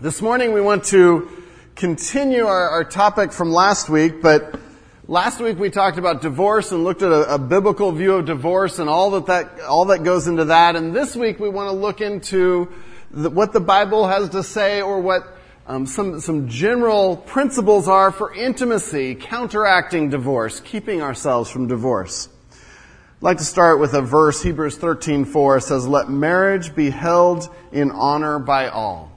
This morning we want to continue our, our, topic from last week, but last week we talked about divorce and looked at a, a biblical view of divorce and all that, that all that goes into that. And this week we want to look into the, what the Bible has to say or what um, some some general principles are for intimacy, counteracting divorce, keeping ourselves from divorce. I'd like to start with a verse, Hebrews 13:4 says, "Let marriage be held in honor by all."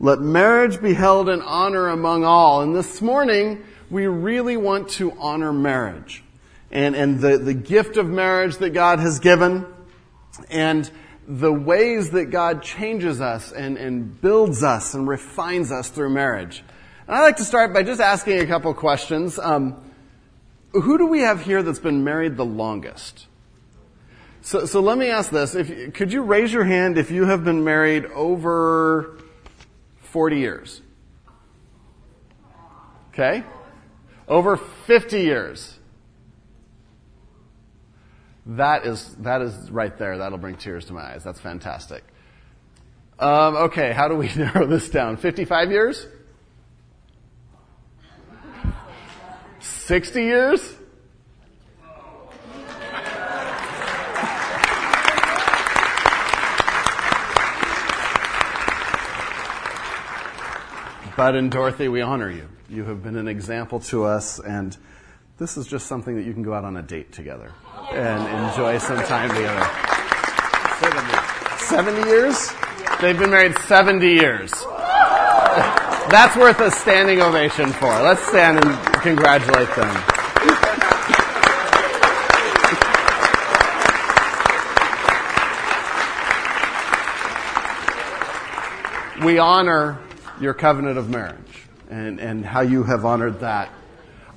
Let marriage be held in honor among all. And this morning, we really want to honor marriage and, and the, the gift of marriage that God has given and the ways that God changes us and, and builds us and refines us through marriage. And I'd like to start by just asking a couple questions. Um, who do we have here that's been married the longest? So, so let me ask this. If, could you raise your hand if you have been married over 40 years. Okay? Over 50 years. That is, that is right there. That'll bring tears to my eyes. That's fantastic. Um, okay, how do we narrow this down? 55 years? 60 years? Bud and Dorothy, we honor you. You have been an example to us, and this is just something that you can go out on a date together and enjoy some time together. 70. 70 years? They've been married 70 years. That's worth a standing ovation for. Let's stand and congratulate them. We honor your covenant of marriage and, and how you have honored that.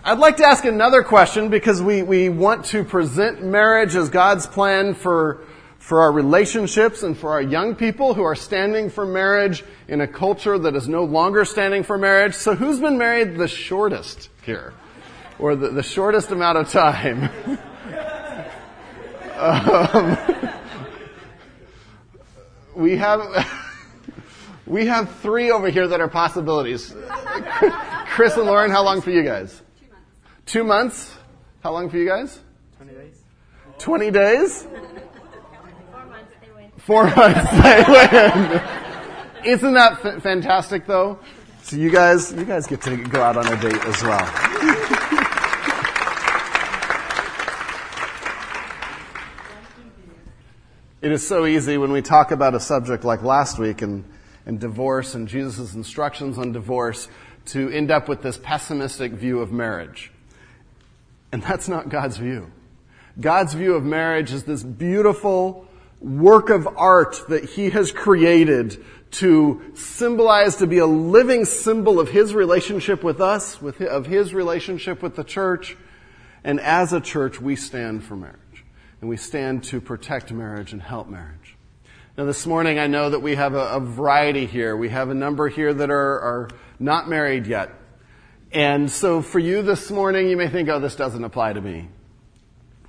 I'd like to ask another question because we, we want to present marriage as God's plan for, for our relationships and for our young people who are standing for marriage in a culture that is no longer standing for marriage. So who's been married the shortest here? Or the, the shortest amount of time? um, we have, We have three over here that are possibilities. Chris and Lauren, how long for you guys? Two months. Two months? How long for you guys? 20 days. 20 days? Four months they win. Four months they win. Isn't that f- fantastic though? So you guys, you guys get to go out on a date as well. It is so easy when we talk about a subject like last week and and divorce and Jesus' instructions on divorce to end up with this pessimistic view of marriage. And that's not God's view. God's view of marriage is this beautiful work of art that He has created to symbolize, to be a living symbol of His relationship with us, with, of His relationship with the church. And as a church, we stand for marriage. And we stand to protect marriage and help marriage. Now, this morning, I know that we have a, a variety here. We have a number here that are, are not married yet. And so for you this morning, you may think, oh, this doesn't apply to me.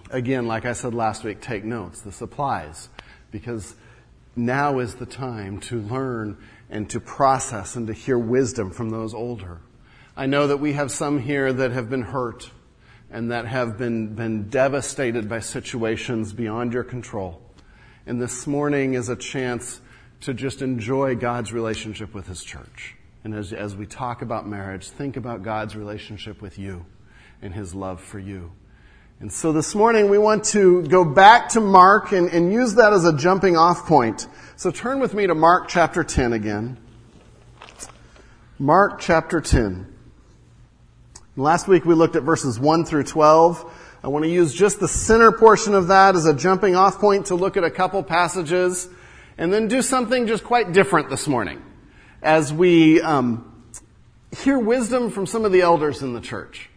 Again, like I said last week, take notes. This applies because now is the time to learn and to process and to hear wisdom from those older. I know that we have some here that have been hurt and that have been, been devastated by situations beyond your control. And this morning is a chance to just enjoy God's relationship with His church. And as, as we talk about marriage, think about God's relationship with you and His love for you. And so this morning we want to go back to Mark and, and use that as a jumping off point. So turn with me to Mark chapter 10 again. Mark chapter 10. Last week we looked at verses 1 through 12. I want to use just the center portion of that as a jumping off point to look at a couple passages and then do something just quite different this morning as we um, hear wisdom from some of the elders in the church.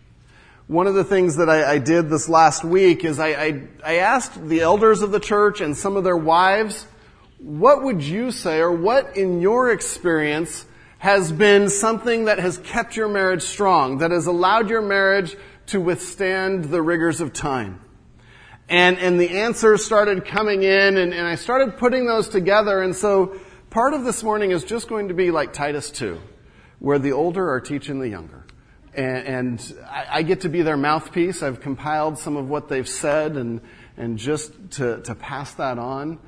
One of the things that I, I did this last week is I, I, I asked the elders of the church and some of their wives, what would you say or what in your experience has been something that has kept your marriage strong, that has allowed your marriage to withstand the rigors of time. And, and the answers started coming in and, and I started putting those together. And so Part of this morning is just going to be like Titus 2, where the older are teaching the younger. And, and I, I, get to be their mouthpiece. I've compiled some of what they've said and, and just to, to pass that on.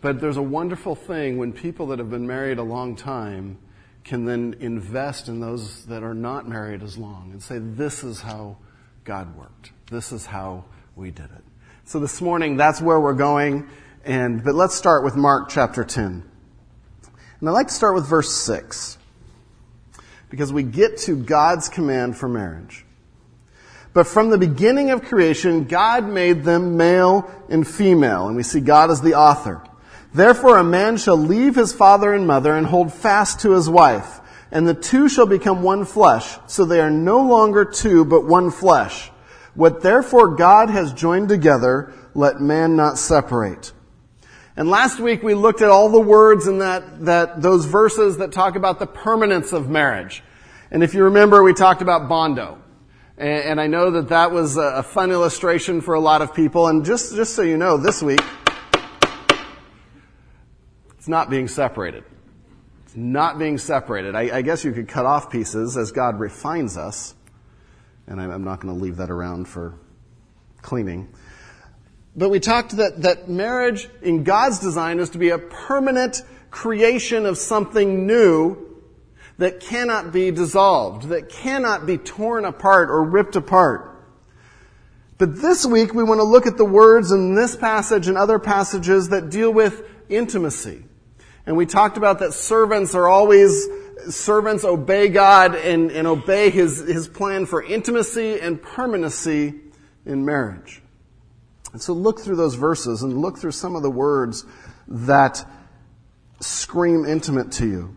But there's a wonderful thing when people that have been married a long time can then invest in those that are not married as long and say, this is how God worked. This is how we did it. So this morning, that's where we're going. And, but let's start with Mark chapter 10. And I'd like to start with verse 6 because we get to God's command for marriage. But from the beginning of creation, God made them male and female, and we see God as the author. Therefore a man shall leave his father and mother and hold fast to his wife, and the two shall become one flesh, so they are no longer two, but one flesh. What therefore God has joined together, let man not separate. And last week we looked at all the words in that, that, those verses that talk about the permanence of marriage. And if you remember, we talked about Bondo. And, and I know that that was a, a fun illustration for a lot of people. And just, just so you know, this week, it's not being separated. It's not being separated. I, I guess you could cut off pieces as God refines us. And I'm, I'm not going to leave that around for cleaning. But we talked that, that marriage in God's design is to be a permanent creation of something new that cannot be dissolved, that cannot be torn apart or ripped apart. But this week we want to look at the words in this passage and other passages that deal with intimacy. And we talked about that servants are always, servants obey God and, and obey his, his plan for intimacy and permanency in marriage. And so look through those verses and look through some of the words that scream intimate to you.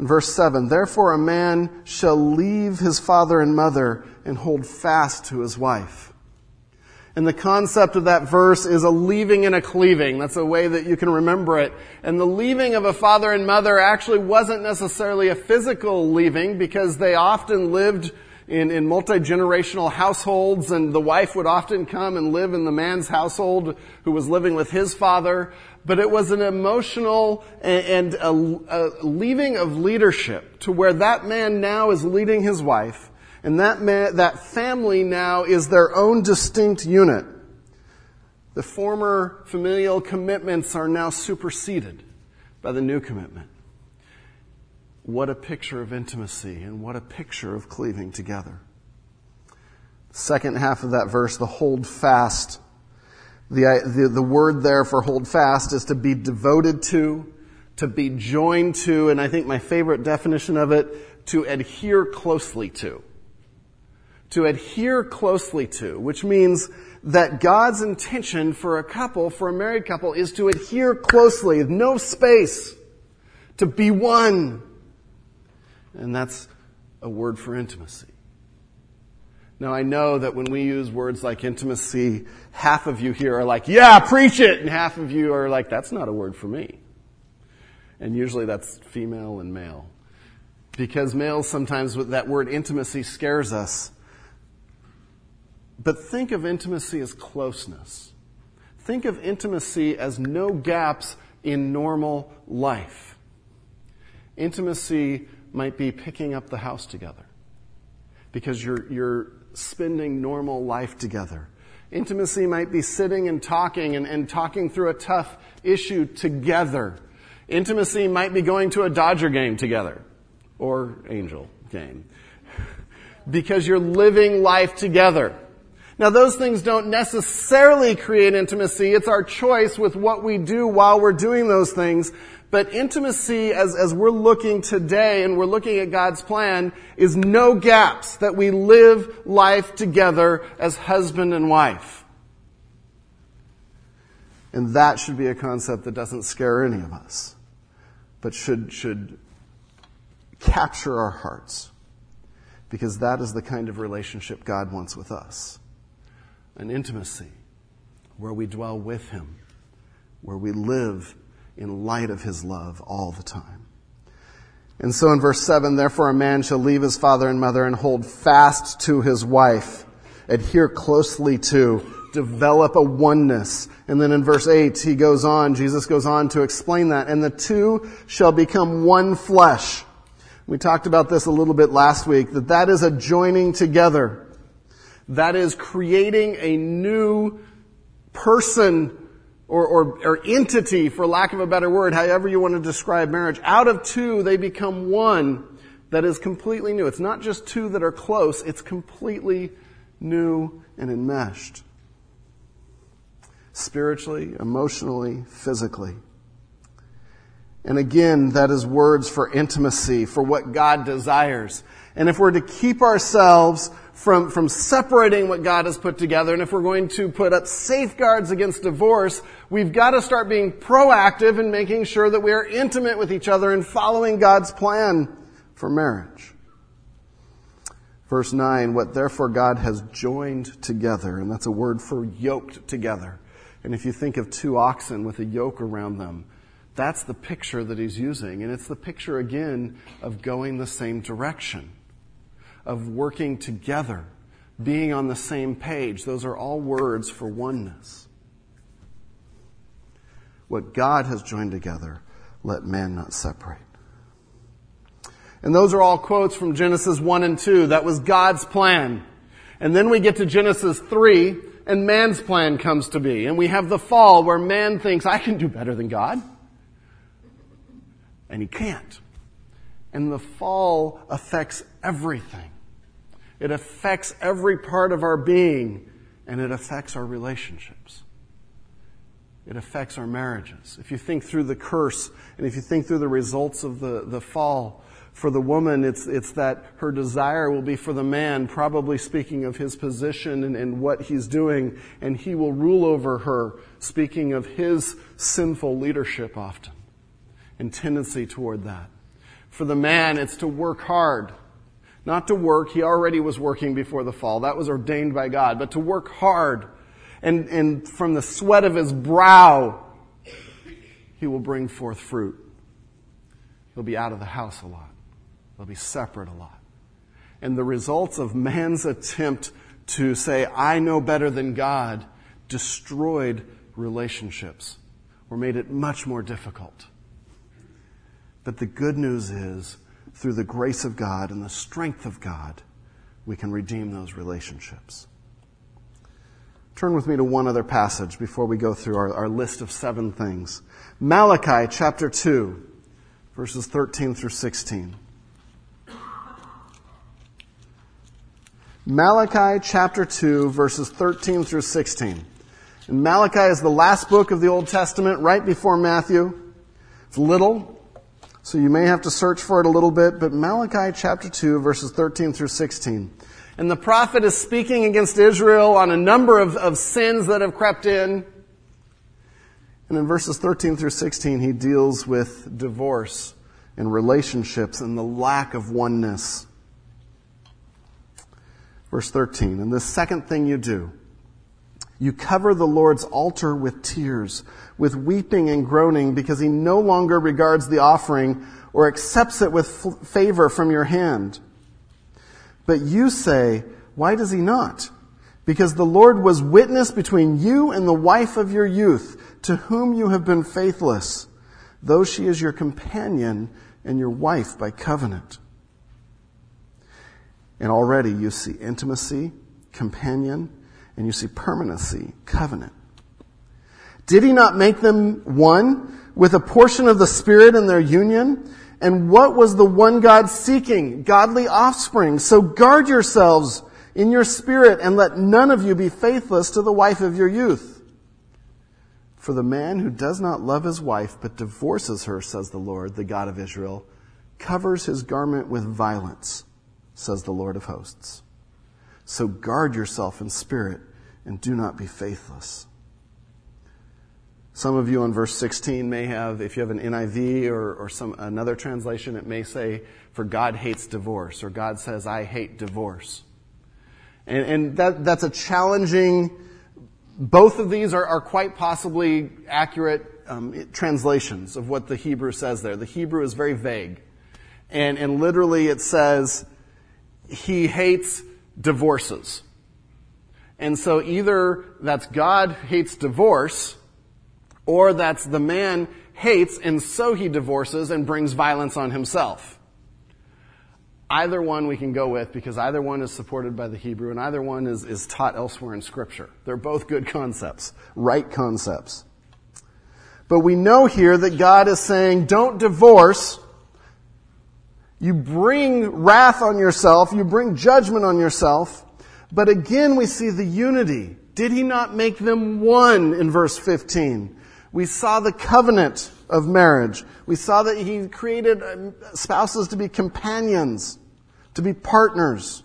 In verse 7, therefore a man shall leave his father and mother and hold fast to his wife. And the concept of that verse is a leaving and a cleaving. That's a way that you can remember it. And the leaving of a father and mother actually wasn't necessarily a physical leaving because they often lived in, in multi-generational households and the wife would often come and live in the man's household who was living with his father. But it was an emotional and, a, a leaving of leadership to where that man now is leading his wife and that man, that family now is their own distinct unit. The former familial commitments are now superseded by the new commitment. What a picture of intimacy and what a picture of cleaving together. Second half of that verse, the hold fast. The, the, the word there for hold fast is to be devoted to, to be joined to, and I think my favorite definition of it, to adhere closely to. To adhere closely to, which means that God's intention for a couple, for a married couple, is to adhere closely, no space, to be one, and that's a word for intimacy. Now I know that when we use words like intimacy, half of you here are like, yeah, preach it, and half of you are like, that's not a word for me. And usually that's female and male. Because males sometimes that word intimacy scares us. But think of intimacy as closeness. Think of intimacy as no gaps in normal life. Intimacy might be picking up the house together because you're, you're spending normal life together. Intimacy might be sitting and talking and, and talking through a tough issue together. Intimacy might be going to a Dodger game together or Angel game because you're living life together. Now those things don't necessarily create intimacy. It's our choice with what we do while we're doing those things. But intimacy, as, as we're looking today and we're looking at God's plan, is no gaps that we live life together as husband and wife. And that should be a concept that doesn't scare any of us, but should, should capture our hearts. Because that is the kind of relationship God wants with us. An intimacy where we dwell with Him, where we live in light of his love all the time. And so in verse 7, therefore a man shall leave his father and mother and hold fast to his wife, adhere closely to, develop a oneness. And then in verse 8, he goes on, Jesus goes on to explain that. And the two shall become one flesh. We talked about this a little bit last week, that that is a joining together. That is creating a new person or, or, or, entity, for lack of a better word, however you want to describe marriage. Out of two, they become one that is completely new. It's not just two that are close, it's completely new and enmeshed. Spiritually, emotionally, physically. And again, that is words for intimacy, for what God desires. And if we're to keep ourselves from, from separating what God has put together, and if we're going to put up safeguards against divorce, we've got to start being proactive in making sure that we are intimate with each other and following God's plan for marriage. Verse 9, what therefore God has joined together, and that's a word for yoked together. And if you think of two oxen with a yoke around them, that's the picture that he's using. And it's the picture again of going the same direction, of working together, being on the same page. Those are all words for oneness. What God has joined together, let man not separate. And those are all quotes from Genesis 1 and 2. That was God's plan. And then we get to Genesis 3, and man's plan comes to be. And we have the fall where man thinks, I can do better than God. And he can't. And the fall affects everything. It affects every part of our being, and it affects our relationships. It affects our marriages. If you think through the curse, and if you think through the results of the, the fall, for the woman, it's, it's that her desire will be for the man, probably speaking of his position and, and what he's doing, and he will rule over her, speaking of his sinful leadership often and tendency toward that. For the man, it's to work hard. Not to work, he already was working before the fall. That was ordained by God, but to work hard. And, and from the sweat of his brow, he will bring forth fruit. He'll be out of the house a lot. They'll be separate a lot. And the results of man's attempt to say, I know better than God, destroyed relationships or made it much more difficult. But the good news is, through the grace of God and the strength of God, we can redeem those relationships. Turn with me to one other passage before we go through our, our list of seven things. Malachi chapter 2, verses 13 through 16. Malachi chapter 2, verses 13 through 16. And Malachi is the last book of the Old Testament, right before Matthew. It's little, so you may have to search for it a little bit, but Malachi chapter 2, verses 13 through 16. And the prophet is speaking against Israel on a number of, of sins that have crept in. And in verses 13 through 16, he deals with divorce and relationships and the lack of oneness. Verse 13, and the second thing you do, you cover the Lord's altar with tears, with weeping and groaning, because he no longer regards the offering or accepts it with f- favor from your hand. But you say, why does he not? Because the Lord was witness between you and the wife of your youth, to whom you have been faithless, though she is your companion and your wife by covenant. And already you see intimacy, companion, and you see permanency, covenant. Did he not make them one with a portion of the Spirit in their union? And what was the one God seeking? Godly offspring. So guard yourselves in your spirit and let none of you be faithless to the wife of your youth. For the man who does not love his wife but divorces her, says the Lord, the God of Israel, covers his garment with violence says the Lord of hosts. So guard yourself in spirit and do not be faithless. Some of you on verse 16 may have, if you have an NIV or, or some, another translation, it may say, for God hates divorce, or God says, I hate divorce. And, and that, that's a challenging, both of these are, are quite possibly accurate um, translations of what the Hebrew says there. The Hebrew is very vague. And, and literally it says, he hates divorces. And so either that's God hates divorce, or that's the man hates and so he divorces and brings violence on himself. Either one we can go with because either one is supported by the Hebrew and either one is, is taught elsewhere in Scripture. They're both good concepts, right concepts. But we know here that God is saying, don't divorce. You bring wrath on yourself, you bring judgment on yourself. But again, we see the unity. Did he not make them one in verse 15? We saw the covenant of marriage. We saw that he created um, spouses to be companions, to be partners.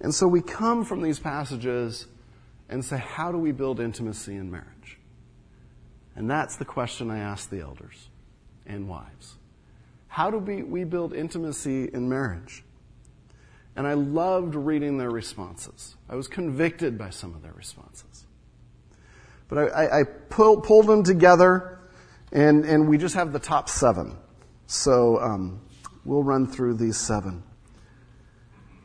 And so we come from these passages and say, how do we build intimacy in marriage? And that's the question I ask the elders and wives. How do we, we build intimacy in marriage? And I loved reading their responses. I was convicted by some of their responses. But I, I, I pull, pulled them together, and, and we just have the top seven. So um, we'll run through these seven.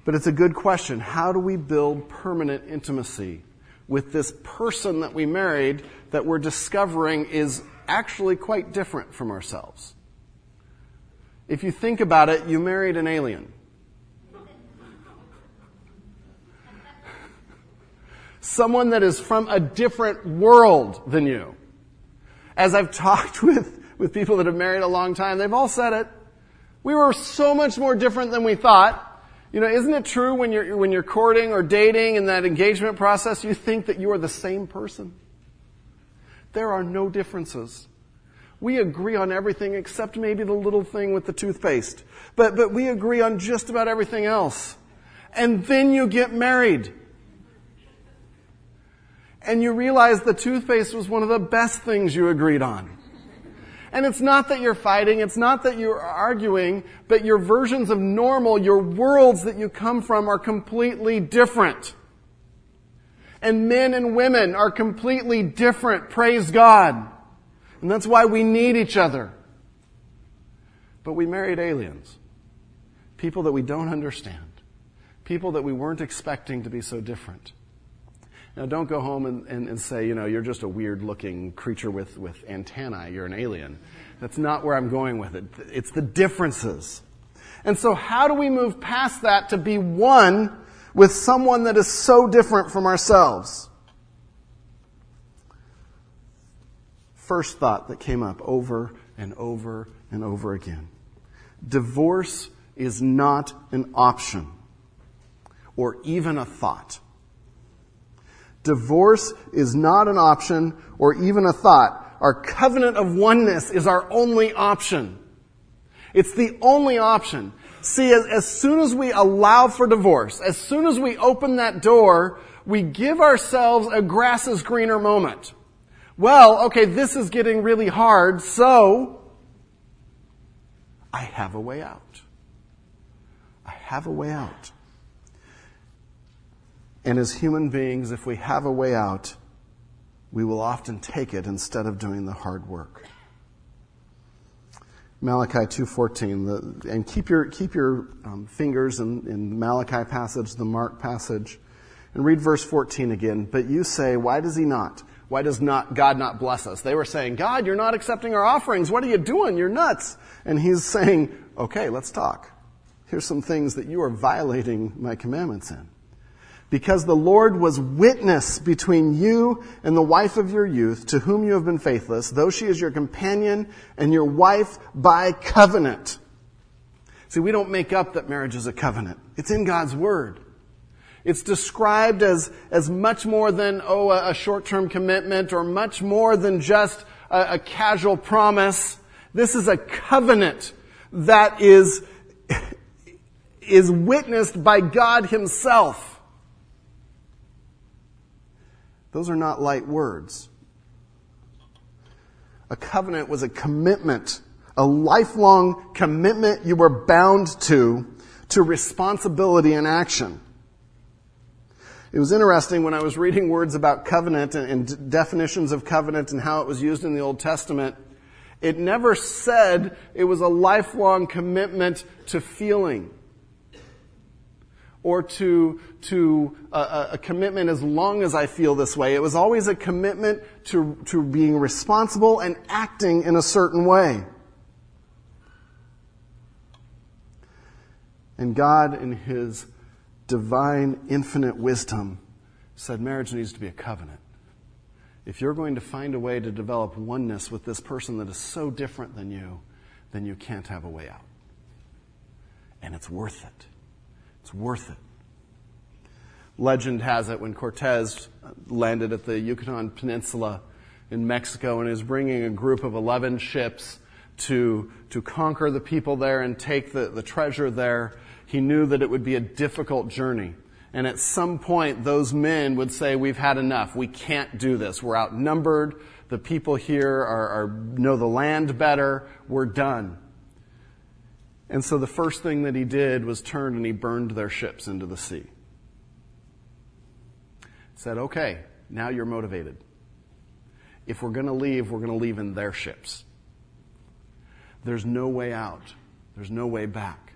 But it's a good question. How do we build permanent intimacy with this person that we married that we're discovering is actually quite different from ourselves? If you think about it, you married an alien. someone that is from a different world than you. As I've talked with, with people that have married a long time, they've all said it. We were so much more different than we thought. You know, isn't it true when you're, when you're courting or dating in that engagement process, you think that you are the same person? There are no differences. We agree on everything except maybe the little thing with the toothpaste. But, but we agree on just about everything else. And then you get married and you realize the toothpaste was one of the best things you agreed on. And it's not that you're fighting, it's not that you're arguing, but your versions of normal, your worlds that you come from are completely different. And men and women are completely different, praise God. And that's why we need each other. But we married aliens. People that we don't understand. People that we weren't expecting to be so different. Now, don't go home and, and, and, say, you know, you're just a weird looking creature with, with antennae. You're an alien. That's not where I'm going with it. It's the differences. And so, how do we move past that to be one with someone that is so different from ourselves? First thought that came up over and over and over again divorce is not an option or even a thought. Divorce is not an option or even a thought. Our covenant of oneness is our only option. It's the only option. See, as, as, soon as we allow for divorce, as soon as we open that door, we give ourselves a grass is greener moment. Well, okay, this is getting really hard, so I have a way out. I have a way out. And as human beings, if we have a way out, we will often take it instead of doing the hard work. Malachi 2.14, and keep your, keep your um, fingers in, in Malachi passage, the Mark passage, and read verse 14 again. But you say, why does he not? Why does not God not bless us? They were saying, God, you're not accepting our offerings. What are you doing? You're nuts. And he's saying, okay, let's talk. Here's some things that you are violating my commandments in because the Lord was witness between you and the wife of your youth, to whom you have been faithless, though she is your companion and your wife by covenant. See, we don't make up that marriage is a covenant. It's in God's Word. It's described as, as much more than, oh, a, a short-term commitment or much more than just a, a casual promise. This is a covenant that is, is witnessed by God Himself. Those are not light words. A covenant was a commitment, a lifelong commitment you were bound to, to responsibility and action. It was interesting when I was reading words about covenant and, and, definitions of covenant and how it was used in the Old Testament. It never said it was a lifelong commitment to feeling or to, to a, a, commitment as long as I feel this way. It was always a commitment to, to being responsible and acting in a certain way. And God, in His divine, infinite wisdom, said marriage needs to be a covenant. If you're going to find a way to develop oneness with this person that is so different than you, then you can't have a way out. And it's worth it. It's worth it. Legend has it when Cortez landed at the Yucatan Peninsula in Mexico and is bringing a group of 11 ships to, to conquer the people there and take the, the treasure there, he knew that it would be a difficult journey. And at some point, those men would say, we've had enough. We can't do this. We're outnumbered. The people here are, are, know the land better. We're done. And so the first thing that he did was turn and he burned their ships into the sea. Said, okay, now you're motivated. If we're going to leave, we're going to leave in their ships. There's no way out. There's no way back.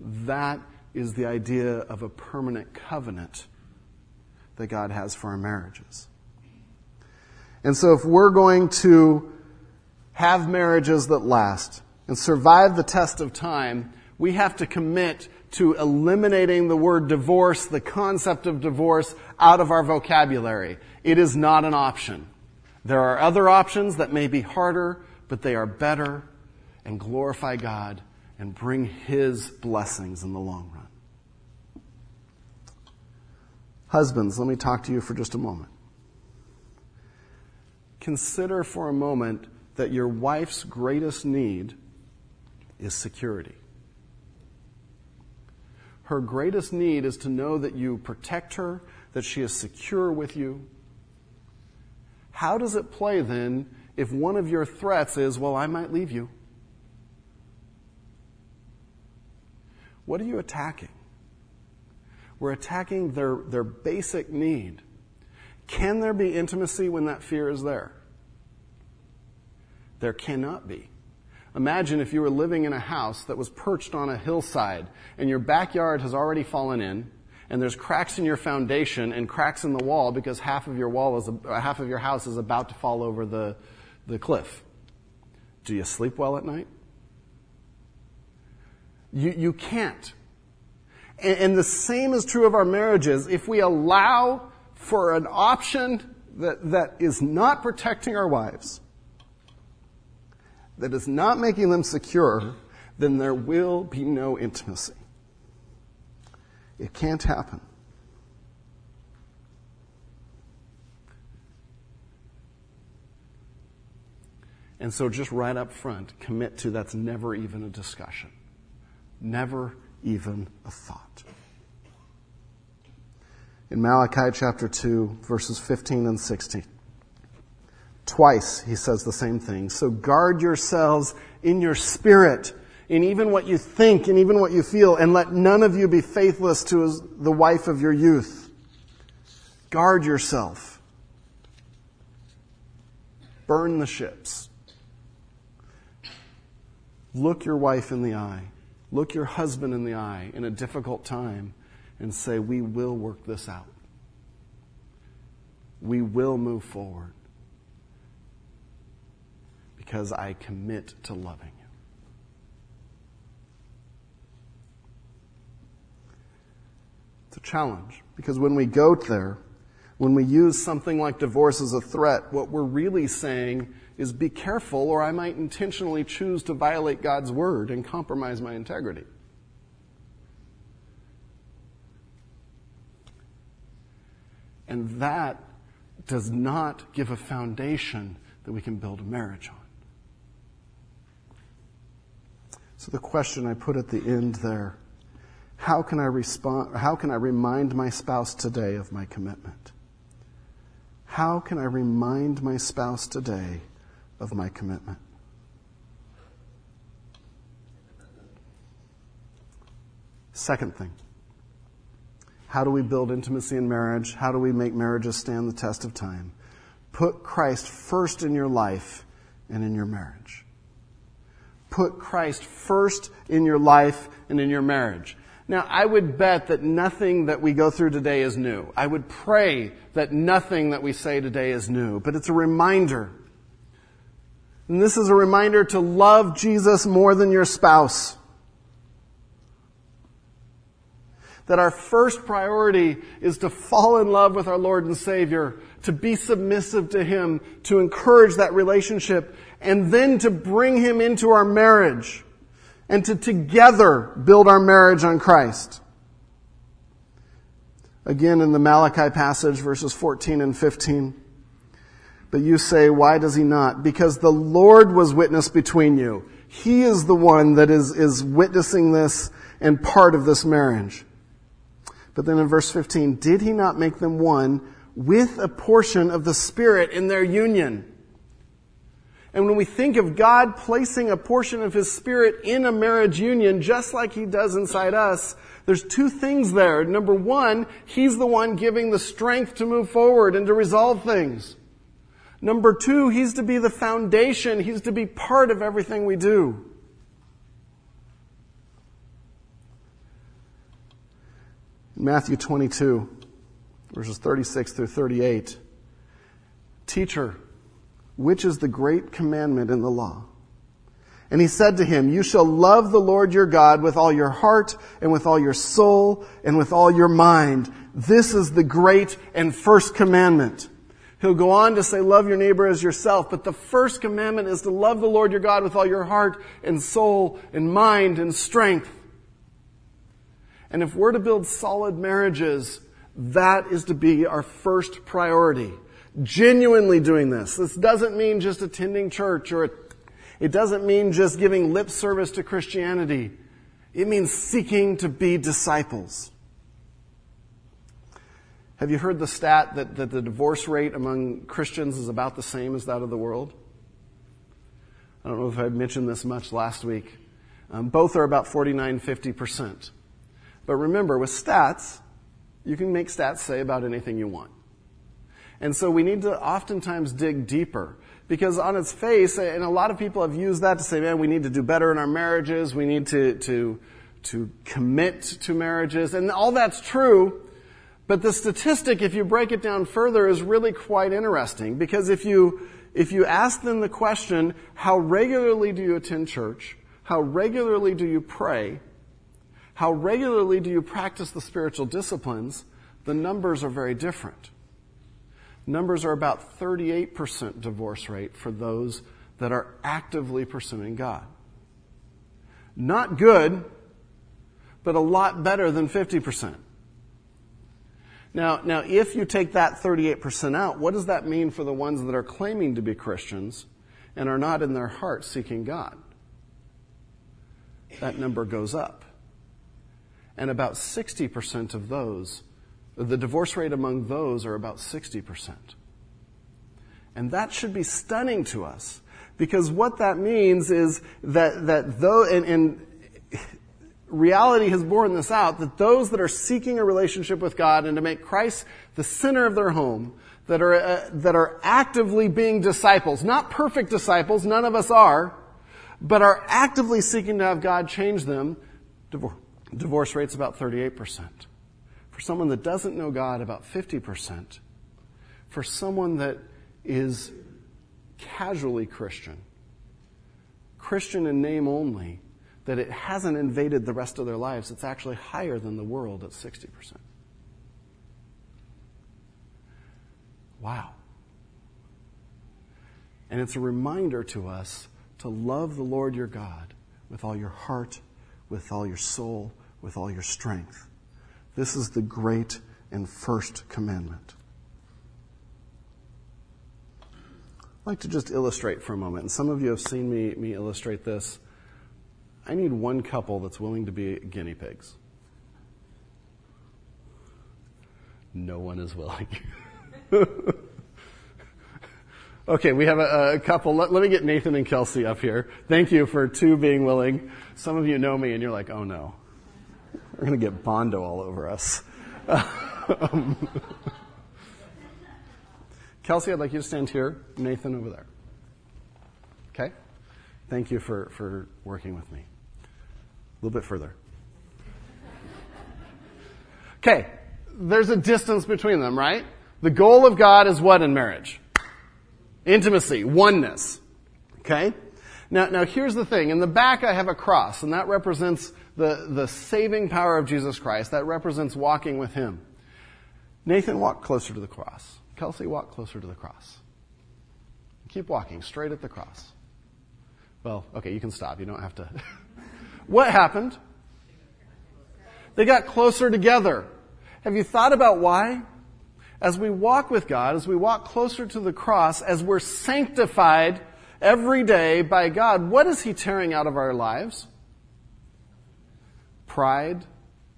That is the idea of a permanent covenant that God has for our marriages. And so if we're going to have marriages that last and survive the test of time, we have to commit to eliminating the word divorce, the concept of divorce, out of our vocabulary. It is not an option. There are other options that may be harder, but they are better and glorify God and bring His blessings in the long run. Husbands, let me talk to you for just a moment. Consider for a moment that your wife's greatest need is security. Her greatest need is to know that you protect her, that she is secure with you. How does it play then if one of your threats is, well, I might leave you? What are you attacking? We're attacking their, their basic need. Can there be intimacy when that fear is there? There cannot be. Imagine if you were living in a house that was perched on a hillside and your backyard has already fallen in and there's cracks in your foundation and cracks in the wall because half of your wall is, uh, half of your house is about to fall over the, the cliff. Do you sleep well at night? You, you can't. And, and the same is true of our marriages. If we allow for an option that, that is not protecting our wives, that is not making them secure, then there will be no intimacy. It can't happen. And so, just right up front, commit to that's never even a discussion, never even a thought. In Malachi chapter 2, verses 15 and 16. Twice he says the same thing. So guard yourselves in your spirit, in even what you think and even what you feel, and let none of you be faithless to the wife of your youth. Guard yourself. Burn the ships. Look your wife in the eye. Look your husband in the eye in a difficult time and say, We will work this out. We will move forward because I commit to loving you. It's a challenge because when we go there, when we use something like divorce as a threat, what we're really saying is be careful or I might intentionally choose to violate God's word and compromise my integrity. And that does not give a foundation that we can build a marriage on. So the question I put at the end there, how can I respond, how can I remind my spouse today of my commitment? How can I remind my spouse today of my commitment? Second thing, how do we build intimacy in marriage? How do we make marriages stand the test of time? Put Christ first in your life and in your marriage put Christ first in your life and in your marriage. Now, I would bet that nothing that we go through today is new. I would pray that nothing that we say today is new, but it's a reminder. And this is a reminder to love Jesus more than your spouse. That our first priority is to fall in love with our Lord and Savior, to be submissive to Him, to encourage that relationship, and then to bring Him into our marriage and to together build our marriage on Christ. Again in the Malachi passage, verses 14 and 15. But you say, why does he not? Because the Lord was witness between you. He is the one that is, is witnessing this and part of this marriage. But then in verse 15, did he not make them one with a portion of the Spirit in their union? And when we think of God placing a portion of His Spirit in a marriage union, just like He does inside us, there's two things there. Number one, He's the one giving the strength to move forward and to resolve things. Number two, He's to be the foundation. He's to be part of everything we do. Matthew 22, verses 36 through 38. Teacher, which is the great commandment in the law? And he said to him, You shall love the Lord your God with all your heart and with all your soul and with all your mind. This is the great and first commandment. He'll go on to say, Love your neighbor as yourself. But the first commandment is to love the Lord your God with all your heart and soul and mind and strength. And if we're to build solid marriages, that is to be our first priority genuinely doing this. This doesn't mean just attending church or it doesn't mean just giving lip service to Christianity. It means seeking to be disciples. Have you heard the stat that, that the divorce rate among Christians is about the same as that of the world? I don't know if I mentioned this much last week. Um, both are about 49, 50%. But remember, with stats, you can make stats say about anything you want. And so we need to oftentimes dig deeper. Because on its face, and a lot of people have used that to say, man, we need to do better in our marriages, we need to, to, to commit to marriages, and all that's true. But the statistic, if you break it down further, is really quite interesting. Because if you, if you ask them the question, how regularly do you attend church? How regularly do you pray? How regularly do you practice the spiritual disciplines? The numbers are very different. Numbers are about 38% divorce rate for those that are actively pursuing God. Not good, but a lot better than 50%. Now, now, if you take that 38% out, what does that mean for the ones that are claiming to be Christians and are not in their heart seeking God? That number goes up. And about 60% of those the divorce rate among those are about 60%. And that should be stunning to us because what that means is that, that though, and, and reality has borne this out, that those that are seeking a relationship with God and to make Christ the center of their home, that are, uh, that are actively being disciples, not perfect disciples, none of us are, but are actively seeking to have God change them, divorce, divorce rate's about 38%. For someone that doesn't know God, about 50%. For someone that is casually Christian, Christian in name only, that it hasn't invaded the rest of their lives, it's actually higher than the world at 60%. Wow. And it's a reminder to us to love the Lord your God with all your heart, with all your soul, with all your strength. This is the great and first commandment. I'd like to just illustrate for a moment, and some of you have seen me, me illustrate this. I need one couple that's willing to be guinea pigs. No one is willing. okay, we have a, a couple. Let, let, me get Nathan and Kelsey up here. Thank you for two being willing. Some of you know me and you're like, oh no. We're going to get Bondo all over us. um, Kelsey, I'd like you to stand here. Nathan over there. Okay? Thank you for, for working with me. A little bit further. Okay, there's a distance between them, right? The goal of God is what in marriage? Intimacy, oneness. Okay? Now, now here's the thing. In the back I have a cross, and that represents the, the saving power of Jesus Christ. That represents walking with Him. Nathan, walk closer to the cross. Kelsey, walk closer to the cross. Keep walking straight at the cross. Well, okay, you can stop. You don't have to. what happened? They got closer together. Have you thought about why? As we walk with God, as we walk closer to the cross, as we're sanctified every day by God, what is He tearing out of our lives? Pride,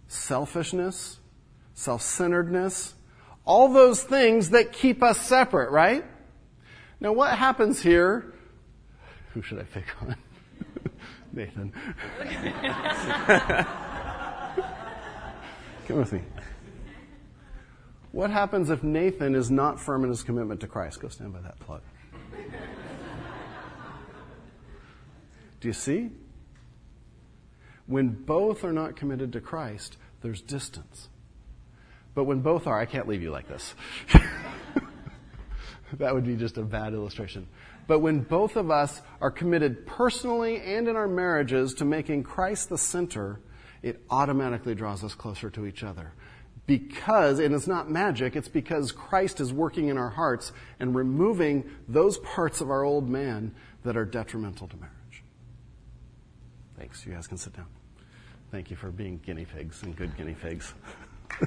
selfishness, self centeredness, all those things that keep us separate, right? Now, what happens here? Who should I pick on? Nathan. Come with me. What happens if Nathan is not firm in his commitment to Christ? Go stand by that plug. Do you see? When both are not committed to Christ, there's distance. But when both are, I can't leave you like this. that would be just a bad illustration. But when both of us are committed personally and in our marriages to making Christ the center, it automatically draws us closer to each other. Because, and it's not magic, it's because Christ is working in our hearts and removing those parts of our old man that are detrimental to marriage. Thanks. You guys can sit down. Thank you for being guinea pigs and good guinea pigs.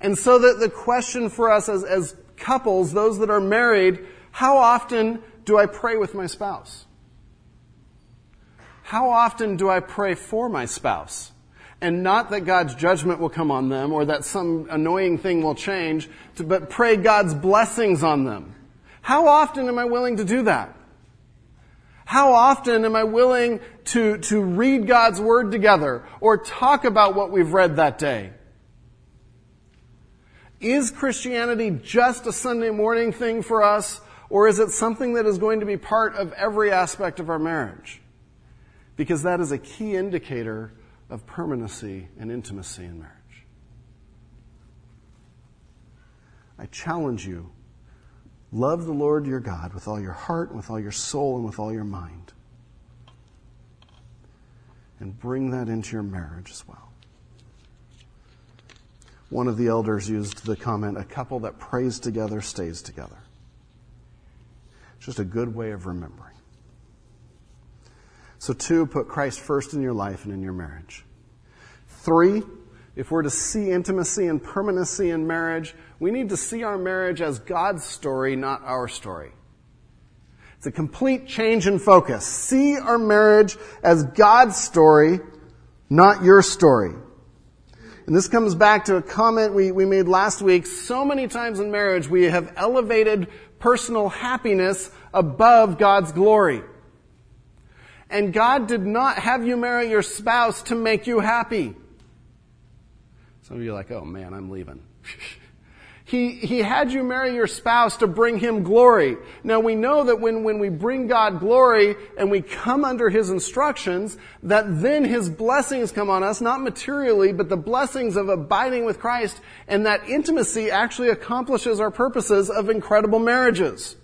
and so the, the question for us as, as couples, those that are married, how often do I pray with my spouse? How often do I pray for my spouse? And not that God's judgment will come on them or that some annoying thing will change, but pray God's blessings on them. How often am I willing to do that? How often am I willing to, to read God's Word together or talk about what we've read that day? Is Christianity just a Sunday morning thing for us, or is it something that is going to be part of every aspect of our marriage? Because that is a key indicator of permanency and intimacy in marriage. I challenge you love the Lord your God with all your heart, with all your soul, and with all your mind. And bring that into your marriage as well. One of the elders used the comment a couple that prays together stays together. It's just a good way of remembering. So, two, put Christ first in your life and in your marriage. Three, if we're to see intimacy and permanency in marriage, we need to see our marriage as God's story, not our story. It's a complete change in focus. See our marriage as God's story, not your story. And this comes back to a comment we, we made last week. So many times in marriage, we have elevated personal happiness above God's glory. And God did not have you marry your spouse to make you happy. Some of you are like, oh man, I'm leaving. He, he had you marry your spouse to bring him glory. Now we know that when, when we bring God glory and we come under his instructions, that then his blessings come on us, not materially, but the blessings of abiding with Christ, and that intimacy actually accomplishes our purposes of incredible marriages.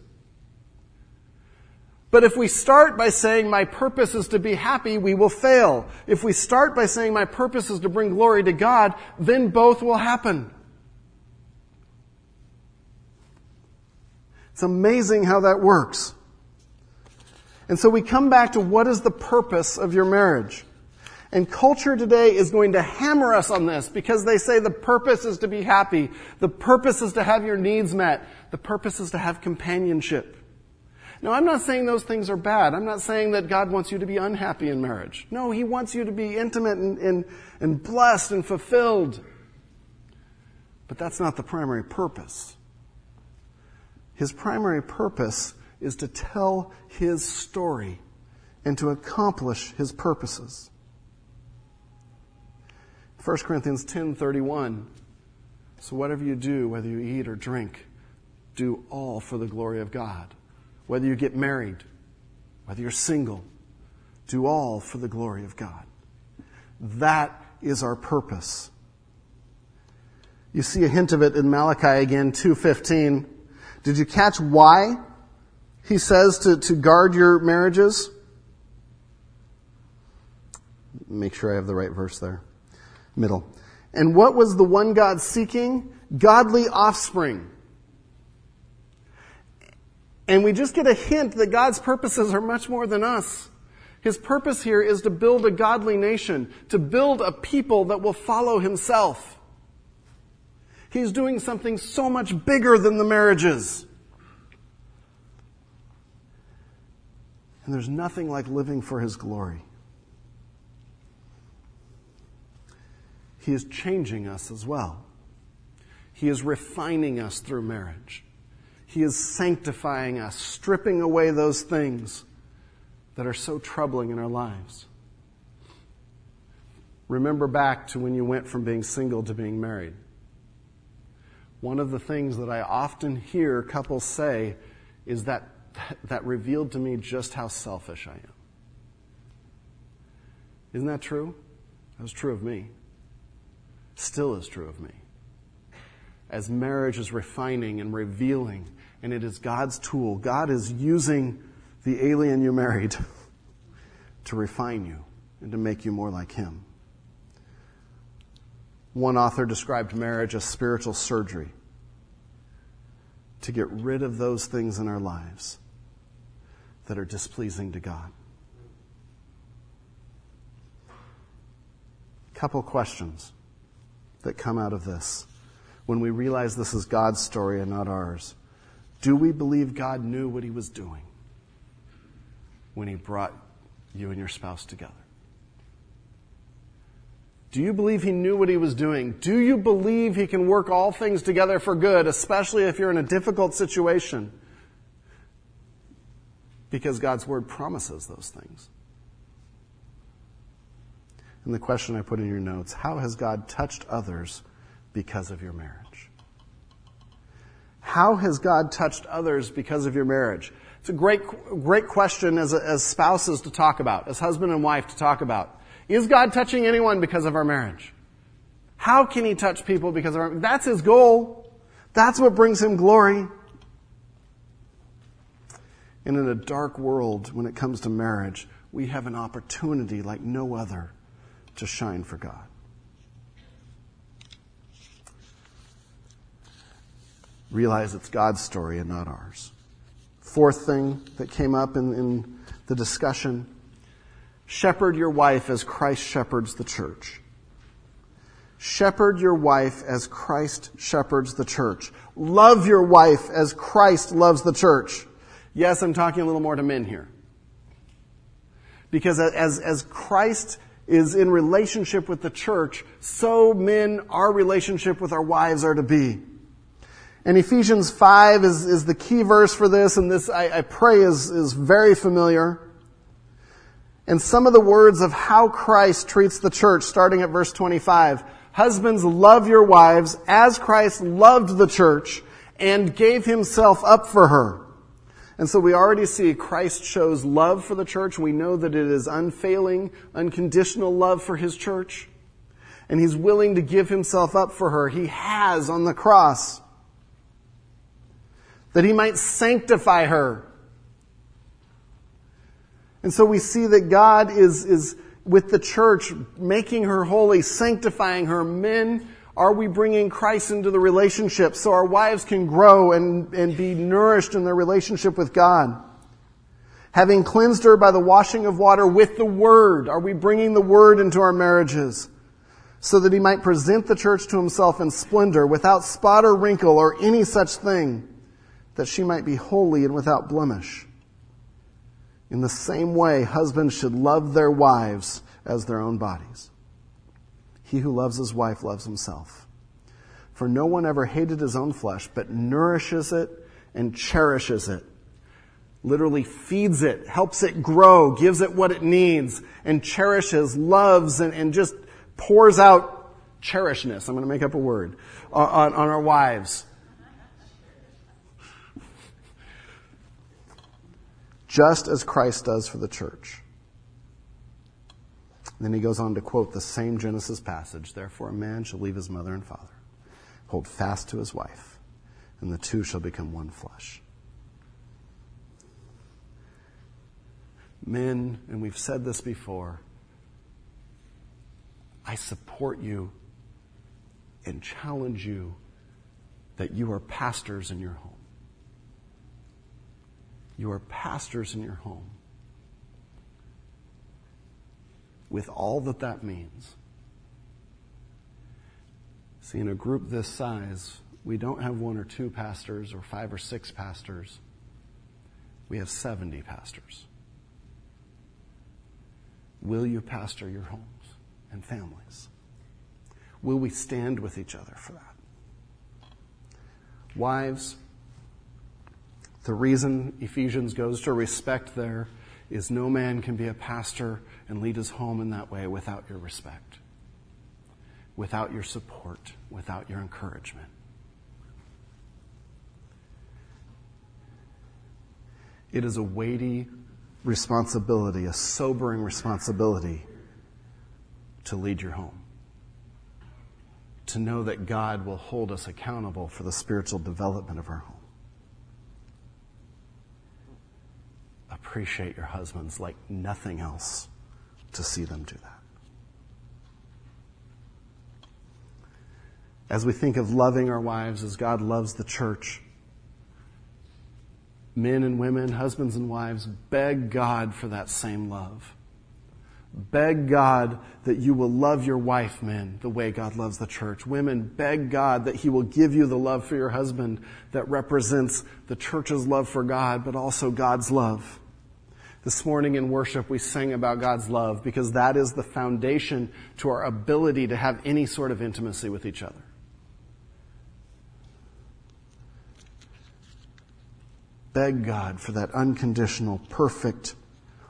But if we start by saying, my purpose is to be happy, we will fail. If we start by saying, my purpose is to bring glory to God, then both will happen. It's amazing how that works. And so we come back to what is the purpose of your marriage? And culture today is going to hammer us on this because they say the purpose is to be happy. The purpose is to have your needs met. The purpose is to have companionship. Now, I'm not saying those things are bad. I'm not saying that God wants you to be unhappy in marriage. No, He wants you to be intimate and, and, and blessed and fulfilled. But that's not the primary purpose. His primary purpose is to tell His story and to accomplish His purposes. 1 Corinthians 10:31 So whatever you do whether you eat or drink do all for the glory of God whether you get married, whether you're single, do all for the glory of God. That is our purpose. You see a hint of it in Malachi again, 2.15. Did you catch why he says to, to guard your marriages? Make sure I have the right verse there. Middle. And what was the one God seeking? Godly offspring. And we just get a hint that God's purposes are much more than us. His purpose here is to build a godly nation, to build a people that will follow himself. He's doing something so much bigger than the marriages. And there's nothing like living for His glory. He is changing us as well. He is refining us through marriage. He is sanctifying us, stripping away those things that are so troubling in our lives. Remember back to when you went from being single to being married one of the things that I often hear couples say is that that revealed to me just how selfish I am. Isn't that true? That was true of me. Still is true of me. As marriage is refining and revealing, and it is God's tool, God is using the alien you married to refine you and to make you more like Him. One author described marriage as spiritual surgery to get rid of those things in our lives that are displeasing to God. Couple questions that come out of this when we realize this is God's story and not ours. Do we believe God knew what he was doing when he brought you and your spouse together? Do you believe he knew what he was doing? Do you believe he can work all things together for good, especially if you're in a difficult situation? Because God's word promises those things. And the question I put in your notes how has God touched others because of your marriage? How has God touched others because of your marriage? It's a great, great question as, as spouses to talk about, as husband and wife to talk about. Is God touching anyone because of our marriage? How can He touch people because of our That's His goal. That's what brings Him glory. And in a dark world, when it comes to marriage, we have an opportunity like no other to shine for God. Realize it's God's story and not ours. Fourth thing that came up in, in the discussion Shepherd your wife as Christ shepherds the church. Shepherd your wife as Christ shepherds the church. Love your wife as Christ loves the church. Yes, I'm talking a little more to men here. Because as, as Christ is in relationship with the church, so men, our relationship with our wives are to be. And Ephesians 5 is, is the key verse for this, and this I, I pray is, is very familiar and some of the words of how Christ treats the church, starting at verse 25. Husbands, love your wives as Christ loved the church and gave himself up for her. And so we already see Christ shows love for the church. We know that it is unfailing, unconditional love for his church. And he's willing to give himself up for her. He has on the cross. That he might sanctify her and so we see that God is, is with the church, making her holy, sanctifying her. Men, are we bringing Christ into the relationship so our wives can grow and, and be nourished in their relationship with God? Having cleansed her by the washing of water with the Word, are we bringing the Word into our marriages? So that he might present the church to himself in splendor, without spot or wrinkle or any such thing, that she might be holy and without blemish. In the same way, husbands should love their wives as their own bodies. He who loves his wife loves himself. For no one ever hated his own flesh, but nourishes it and cherishes it. Literally feeds it, helps it grow, gives it what it needs, and cherishes, loves, and, and just pours out cherishness. I'm going to make up a word uh, on, on our wives just as Christ does for the church. Then he goes on to quote the same Genesis passage Therefore, a man shall leave his mother and father, hold fast to his wife, and the two shall become one flesh. Men, and we've said this before, I support you and challenge you that you are pastors in your home. You are pastors in your home. With all that that means. See, in a group this size, we don't have one or two pastors or five or six pastors. We have 70 pastors. Will you pastor your homes and families? Will we stand with each other for that? Wives, the reason Ephesians goes to respect there is no man can be a pastor and lead his home in that way without your respect, without your support, without your encouragement. It is a weighty responsibility, a sobering responsibility to lead your home. To know that God will hold us accountable for the spiritual development of our home. Appreciate your husbands like nothing else to see them do that. As we think of loving our wives as God loves the church, men and women, husbands and wives, beg God for that same love. Beg God that you will love your wife, men, the way God loves the church. Women, beg God that He will give you the love for your husband that represents the church's love for God, but also God's love. This morning in worship, we sang about God's love because that is the foundation to our ability to have any sort of intimacy with each other. beg God for that unconditional, perfect,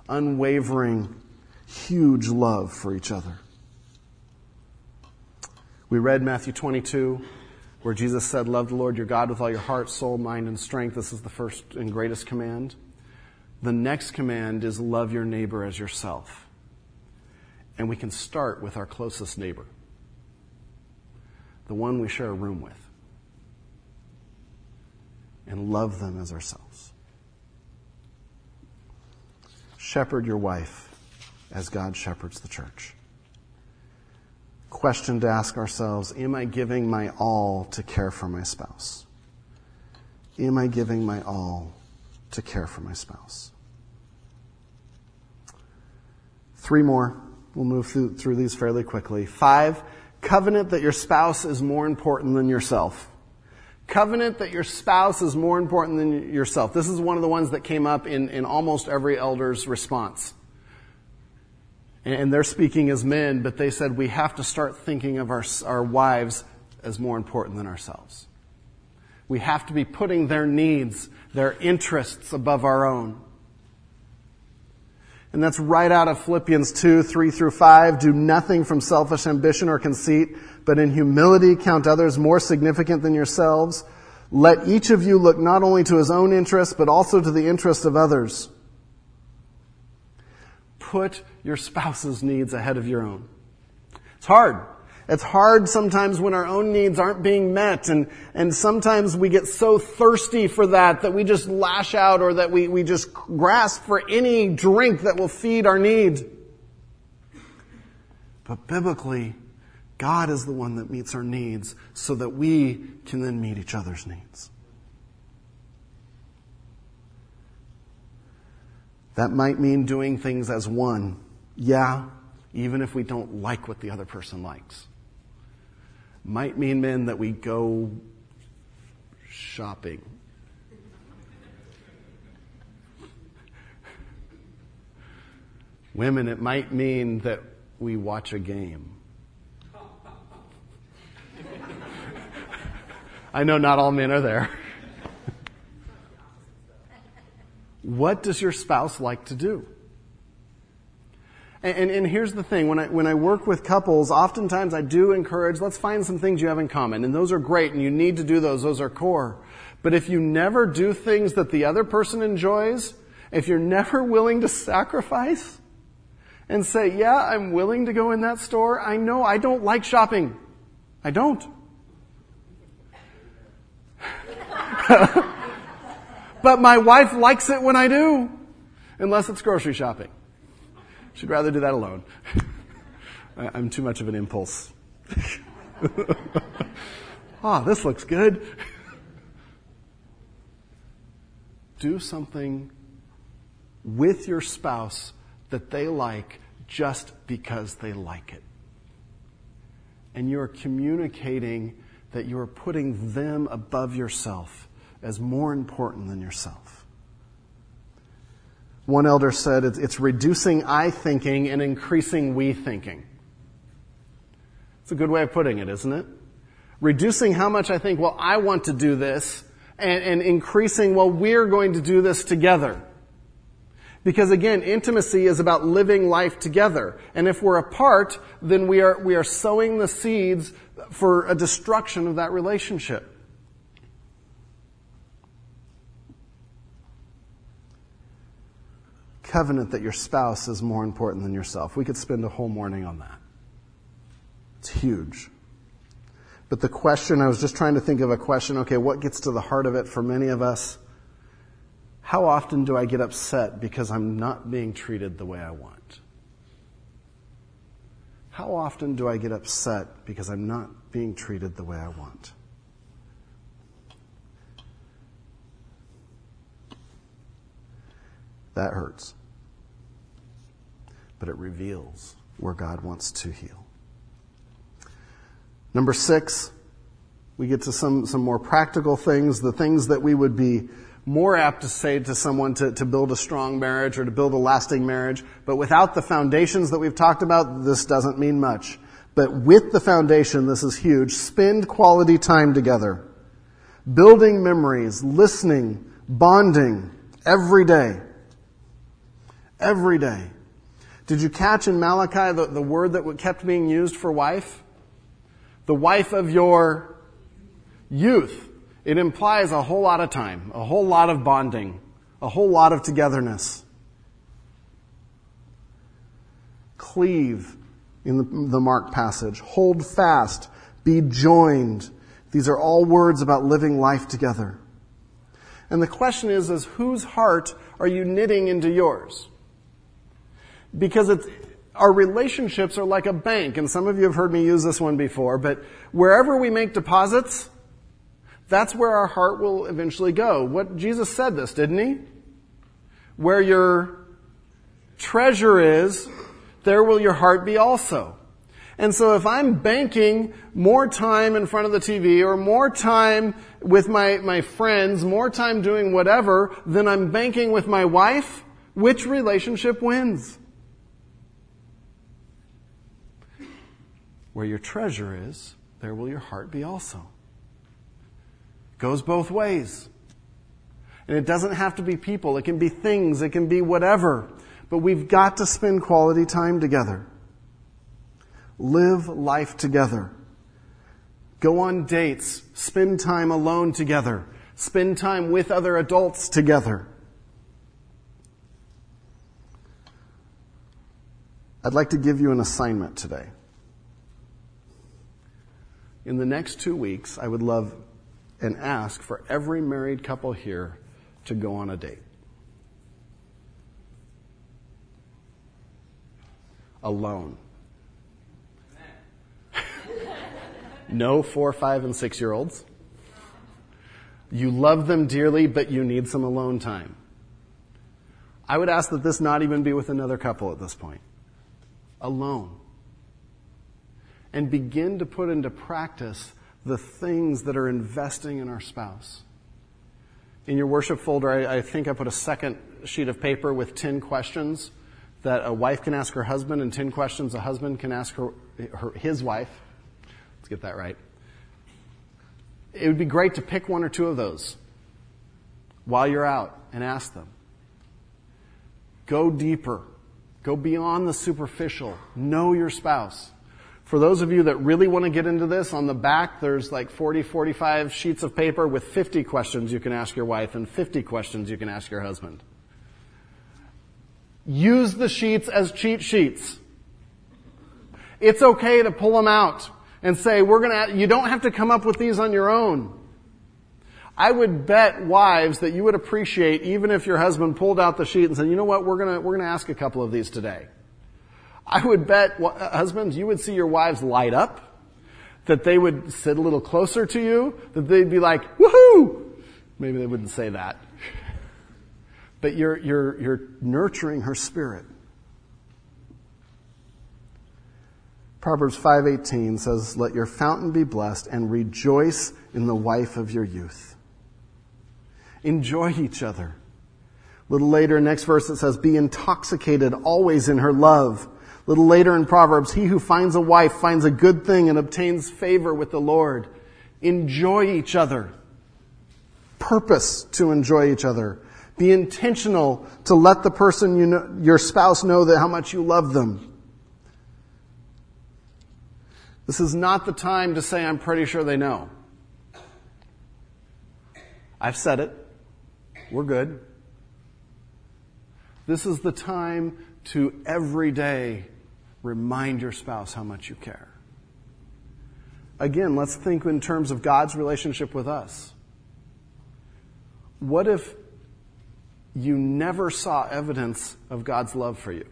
unwavering, huge love for each other. We read Matthew 22, where Jesus said, Love the Lord your God with all your heart, soul, mind, and strength. This is the first and greatest command. The next command is love your neighbor as yourself. And we can start with our closest neighbor, the one we share a room with and love them as ourselves. Shepherd your wife as God shepherds the church. Question to ask ourselves Am I giving my all to care for my spouse? Am I giving my all to care for my spouse? Three more. We'll move through, through these fairly quickly. Five, covenant that your spouse is more important than yourself. Covenant that your spouse is more important than yourself. This is one of the ones that came up in, in almost every elder's response. And they're speaking as men, but they said we have to start thinking of our, our wives as more important than ourselves. We have to be putting their needs, their interests above our own. And that's right out of Philippians 2, 3 through 5. Do nothing from selfish ambition or conceit, but in humility count others more significant than yourselves. Let each of you look not only to his own interests, but also to the interests of others. Put your spouse's needs ahead of your own. It's hard. It's hard sometimes when our own needs aren't being met and, and sometimes we get so thirsty for that that we just lash out or that we, we just grasp for any drink that will feed our need. But biblically, God is the one that meets our needs so that we can then meet each other's needs. That might mean doing things as one. Yeah, even if we don't like what the other person likes might mean, men, that we go shopping. Women, it might mean that we watch a game. I know not all men are there. what does your spouse like to do? And, and, here's the thing, when I, when I work with couples, oftentimes I do encourage, let's find some things you have in common. And those are great, and you need to do those. Those are core. But if you never do things that the other person enjoys, if you're never willing to sacrifice and say, yeah, I'm willing to go in that store. I know I don't like shopping. I don't. but my wife likes it when I do, unless it's grocery shopping. She'd rather do that alone. I'm too much of an impulse. Ah, this looks good. Do something with your spouse that they like just because they like it. And you're communicating that you are putting them above yourself as more important than yourself. One elder said it's reducing I thinking and increasing we thinking. It's a good way of putting it, isn't it? Reducing how much I think, well, I want to do this, and, and increasing, well, we're going to do this together. Because again, intimacy is about living life together. And if we're apart, then we are, we are sowing the seeds for a destruction of that relationship. Covenant that your spouse is more important than yourself. We could spend a whole morning on that. It's huge. But the question, I was just trying to think of a question, okay, what gets to the heart of it for many of us? How often do I get upset because I'm not being treated the way I want? How often do I get upset because I'm not being treated the way I want? That hurts. But it reveals where God wants to heal. Number six, we get to some, some more practical things, the things that we would be more apt to say to someone to, to build a strong marriage or to build a lasting marriage. But without the foundations that we've talked about, this doesn't mean much. But with the foundation, this is huge. Spend quality time together. Building memories, listening, bonding every day. Every day. Did you catch in Malachi the, the word that kept being used for wife? the wife of your youth. It implies a whole lot of time, a whole lot of bonding, a whole lot of togetherness. Cleave in the, the Mark passage. Hold fast. Be joined. These are all words about living life together. And the question is, is whose heart are you knitting into yours? Because it's, our relationships are like a bank, and some of you have heard me use this one before, but wherever we make deposits, that's where our heart will eventually go. What Jesus said this, didn't he? Where your treasure is, there will your heart be also. And so if I'm banking more time in front of the TV or more time with my, my friends, more time doing whatever than I'm banking with my wife, which relationship wins? Where your treasure is, there will your heart be also. Goes both ways. And it doesn't have to be people. It can be things. It can be whatever. But we've got to spend quality time together. Live life together. Go on dates. Spend time alone together. Spend time with other adults together. I'd like to give you an assignment today in the next two weeks, I would love and ask for every married couple here to go on a date. Alone. no four, five, and six year olds. You love them dearly, but you need some alone time. I would ask that this not even be with another couple at this point. Alone and begin to put into practice the things that are investing in our spouse. In your worship folder, I, I, think I put a second sheet of paper with 10 questions that a wife can ask her husband and 10 questions a husband can ask her, her, his wife. Let's get that right. It would be great to pick one or two of those while you're out and ask them. Go deeper. Go beyond the superficial. Know your spouse. For those of you that really want to get into this, on the back there's like 40, 45 sheets of paper with 50 questions you can ask your wife and 50 questions you can ask your husband. use the sheets as cheat sheets. It's okay to pull them out and say, we're gonna, you don't have to come up with these on your own. I would bet wives that you would appreciate even if your husband pulled out the sheet and said, you know what, we're gonna, we're gonna ask a couple of these today. I would bet uh, husbands, you would see your wives light up, that they would sit a little closer to you, that they'd be like, woohoo! Maybe they wouldn't say that. But you're, you're, you're nurturing her spirit. Proverbs 5:18 says, "Let your fountain be blessed and rejoice in the wife of your youth." Enjoy each other. A little later, next verse it says, "Be intoxicated always in her love." Little later in Proverbs, "He who finds a wife finds a good thing and obtains favor with the Lord." Enjoy each other. Purpose to enjoy each other. Be intentional to let the person you know, your spouse know that how much you love them. This is not the time to say, I'm pretty sure they know. I've said it. We're good. This is the time to every day remind your spouse how much you care. Again, let's think in terms of God's relationship with us. What if you never saw evidence of God's love for you?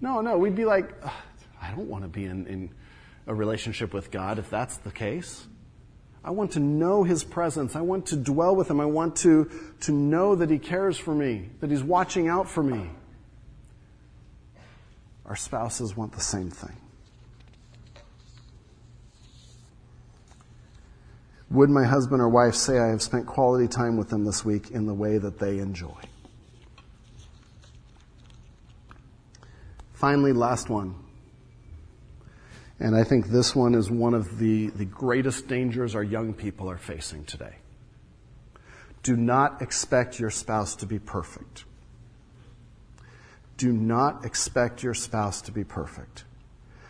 No, no, we'd be like, I don't want to be in, in a relationship with God if that's the case. I want to know His presence. I want to dwell with Him. I want to, to know that He cares for me, that He's watching out for me. Our spouses want the same thing. Would my husband or wife say I have spent quality time with them this week in the way that they enjoy? Finally, last one. And I think this one is one of the, the greatest dangers our young people are facing today. Do not expect your spouse to be perfect. Do not expect your spouse to be perfect.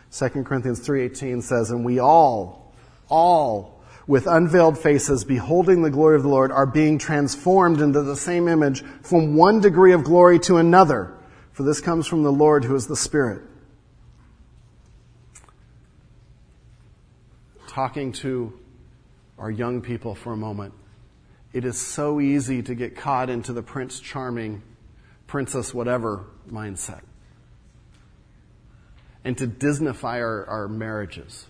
2 Corinthians 3:18 says, "And we all all with unveiled faces, beholding the glory of the Lord, are being transformed into the same image from one degree of glory to another. For this comes from the Lord who is the Spirit. Talking to our young people for a moment. It is so easy to get caught into the Prince Charming, Princess whatever mindset. And to Disneyfy our, our marriages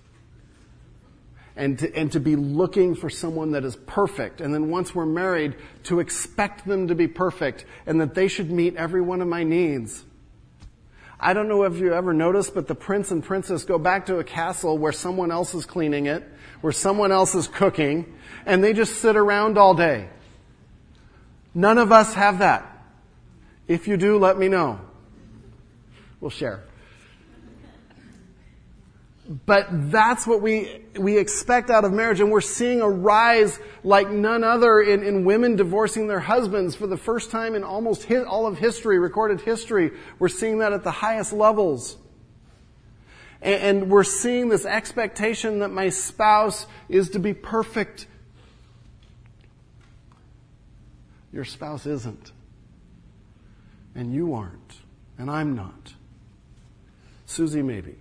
and to, and to be looking for someone that is perfect. And then once we're married, to expect them to be perfect and that they should meet every one of my needs. I don't know if you ever noticed, but the prince and princess go back to a castle where someone else is cleaning it, where someone else is cooking, and they just sit around all day. None of us have that. If you do, let me know. We'll share. But that's what we, we expect out of marriage, and we're seeing a rise like none other in, in women divorcing their husbands for the first time in almost his, all of history, recorded history. We're seeing that at the highest levels. And, and we're seeing this expectation that my spouse is to be perfect. Your spouse isn't. And you aren't. And I'm not. Susie, maybe.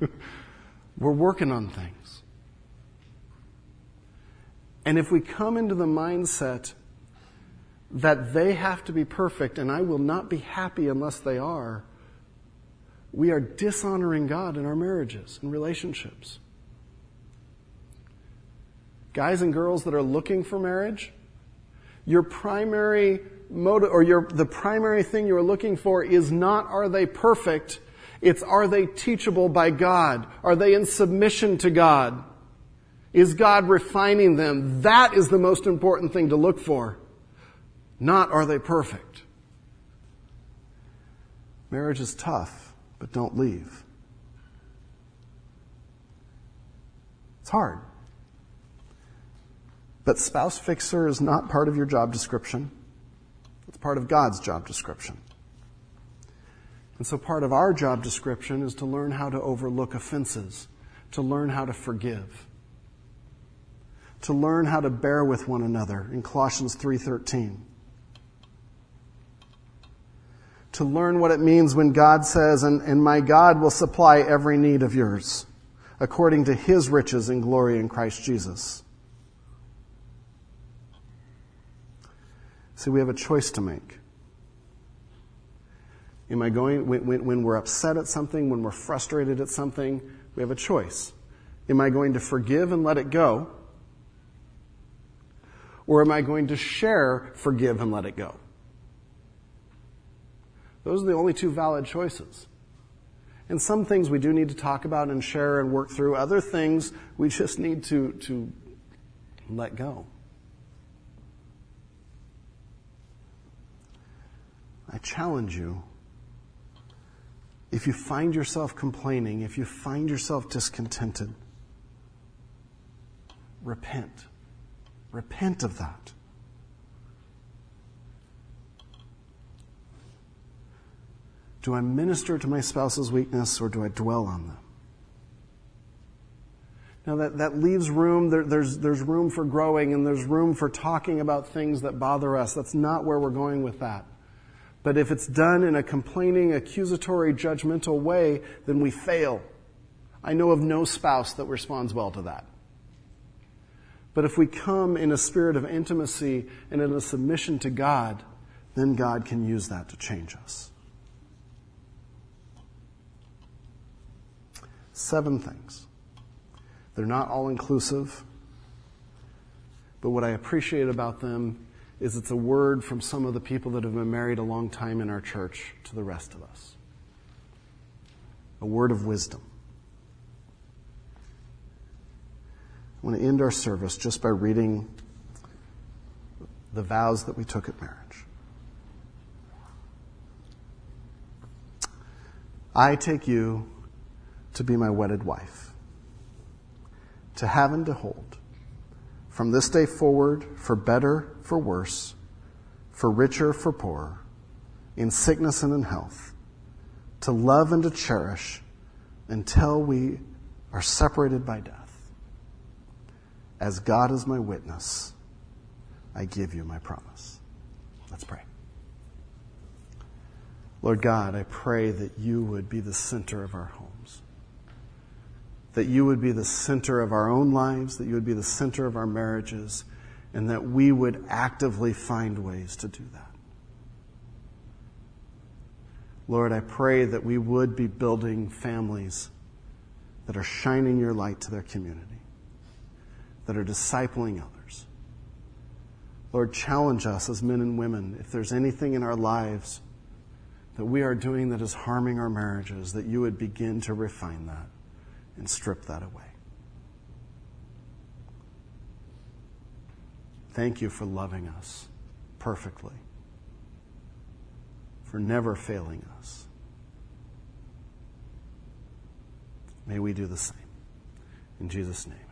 We're working on things. And if we come into the mindset that they have to be perfect and I will not be happy unless they are, we are dishonoring God in our marriages and relationships. Guys and girls that are looking for marriage, your primary motive or your, the primary thing you're looking for is not are they perfect, it's are they teachable by God? Are they in submission to God? Is God refining them? That is the most important thing to look for. Not are they perfect? Marriage is tough, but don't leave. It's hard. But spouse fixer is not part of your job description. It's part of God's job description. And so part of our job description is to learn how to overlook offenses, to learn how to forgive. to learn how to bear with one another in Colossians 3:13. To learn what it means when God says, and, and my God will supply every need of yours according to his riches and glory in Christ Jesus. See, we have a choice to make. Am I going, when, when, when, we're upset at something, when we're frustrated at something, we have a choice. Am I going to forgive and let it go? Or am I going to share, forgive, and let it go? Those are the only two valid choices. And some things we do need to talk about and share and work through. Other things we just need to, to let go. I challenge you. If you find yourself complaining, if you find yourself discontented, repent. Repent of that. Do I minister to my spouse's weakness or do I dwell on them? Now that, that leaves room, there, there's, there's room for growing and there's room for talking about things that bother us. That's not where we're going with that. But if it's done in a complaining, accusatory, judgmental way, then we fail. I know of no spouse that responds well to that. But if we come in a spirit of intimacy and in a submission to God, then God can use that to change us. Seven things. They're not all inclusive, but what I appreciate about them is it's a word from some of the people that have been married a long time in our church to the rest of us. A word of wisdom. I want to end our service just by reading the vows that we took at marriage. I take you to be my wedded wife, to have and to hold, from this day forward, for better, for worse, for richer, for poorer, in sickness and in health, to love and to cherish until we are separated by death. As God is my witness, I give you my promise. Let's pray. Lord God, I pray that you would be the center of our homes. That you would be the center of our own lives, that you would be the center of our marriages, and that we would actively find ways to do that. Lord, I pray that we would be building families that are shining your light to their community that are discipling others. Lord, challenge us as men and women. If there's anything in our lives that we are doing that is harming our marriages, that you would begin to refine that and strip that away. Thank you for loving us perfectly, for never failing us. May we do the same. In Jesus' name.